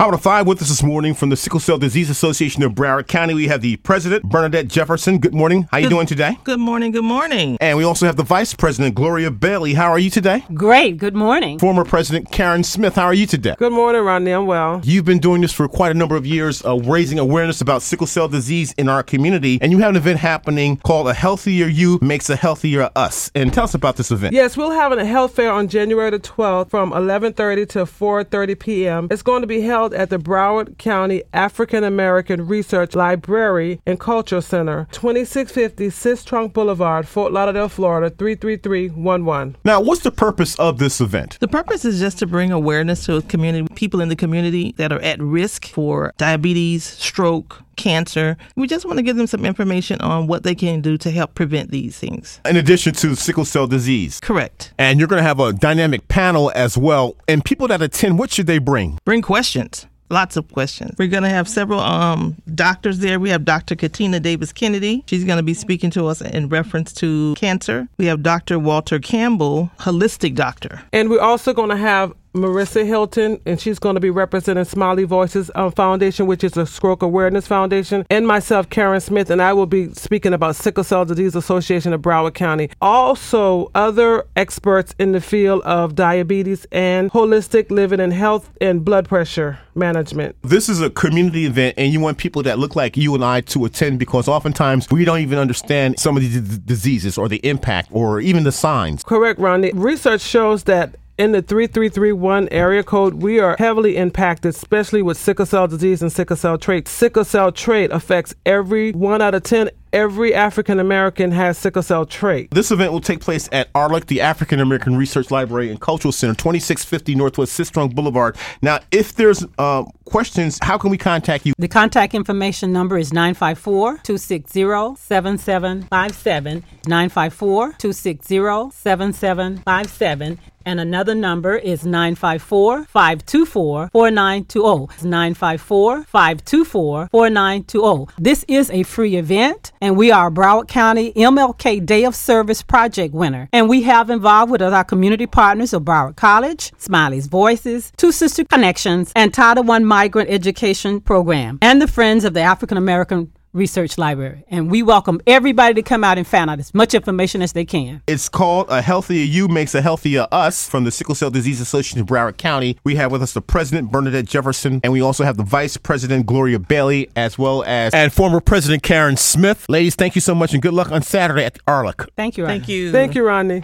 Howard Five with us this morning from the Sickle Cell Disease Association of Broward County. We have the president, Bernadette Jefferson. Good morning. How are you doing today? Good morning. Good morning. And we also have the vice president, Gloria Bailey. How are you today? Great. Good morning. Former President Karen Smith. How are you today? Good morning, Rodney. I'm well. You've been doing this for quite a number of years, uh, raising awareness about sickle cell disease in our community. And you have an event happening called A Healthier You Makes a Healthier Us. And tell us about this event. Yes, we'll have a health fair on January the 12th from 11:30 to 4:30 p.m. It's going to be held at the Broward County African American Research Library and Culture Center, 2650 Sistrunk Boulevard, Fort Lauderdale, Florida 33311. Now, what's the purpose of this event? The purpose is just to bring awareness to community people in the community that are at risk for diabetes, stroke, cancer. We just want to give them some information on what they can do to help prevent these things. In addition to sickle cell disease. Correct. And you're going to have a dynamic panel as well. And people that attend, what should they bring? Bring questions. Lots of questions. We're going to have several um, doctors there. We have Dr. Katina Davis Kennedy. She's going to be speaking to us in reference to cancer. We have Dr. Walter Campbell, holistic doctor. And we're also going to have Marissa Hilton, and she's going to be representing Smiley Voices um, Foundation, which is a stroke awareness foundation, and myself, Karen Smith, and I will be speaking about Sickle Cell Disease Association of Broward County. Also, other experts in the field of diabetes and holistic living and health and blood pressure management. This is a community event, and you want people that look like you and I to attend because oftentimes we don't even understand some of these d- diseases or the impact or even the signs. Correct, Ronnie. Research shows that in the 3331 area code, we are heavily impacted, especially with sickle cell disease and sickle cell trait. Sickle cell trait affects every one out of 10 every African American has sickle cell trait. This event will take place at ARLIC, the African American Research Library and Cultural Center, 2650 Northwest Sistrunk Boulevard. Now, if there's uh, questions, how can we contact you? The contact information number is 954 260 7757. 954 260 7757. And another number is 954 524 4920. 954 524 4920. This is a free event, and we are a Broward County MLK Day of Service project winner. And we have involved with our community partners of Broward College, Smiley's Voices, Two Sister Connections, and Title One Migrant Education Program, and the Friends of the African American Research Library. And we welcome everybody to come out and find out as much information as they can. It's called A Healthier You Makes a Healthier Us from the Sickle Cell Disease Association of Broward County. We have with us the president, Bernadette Jefferson, and we also have the vice president, Gloria Bailey, as well as and former president Karen Smith. Ladies, thank you so much and good luck on Saturday at the ARLIC. Thank you. Ryan. Thank you. Thank you, Ronnie.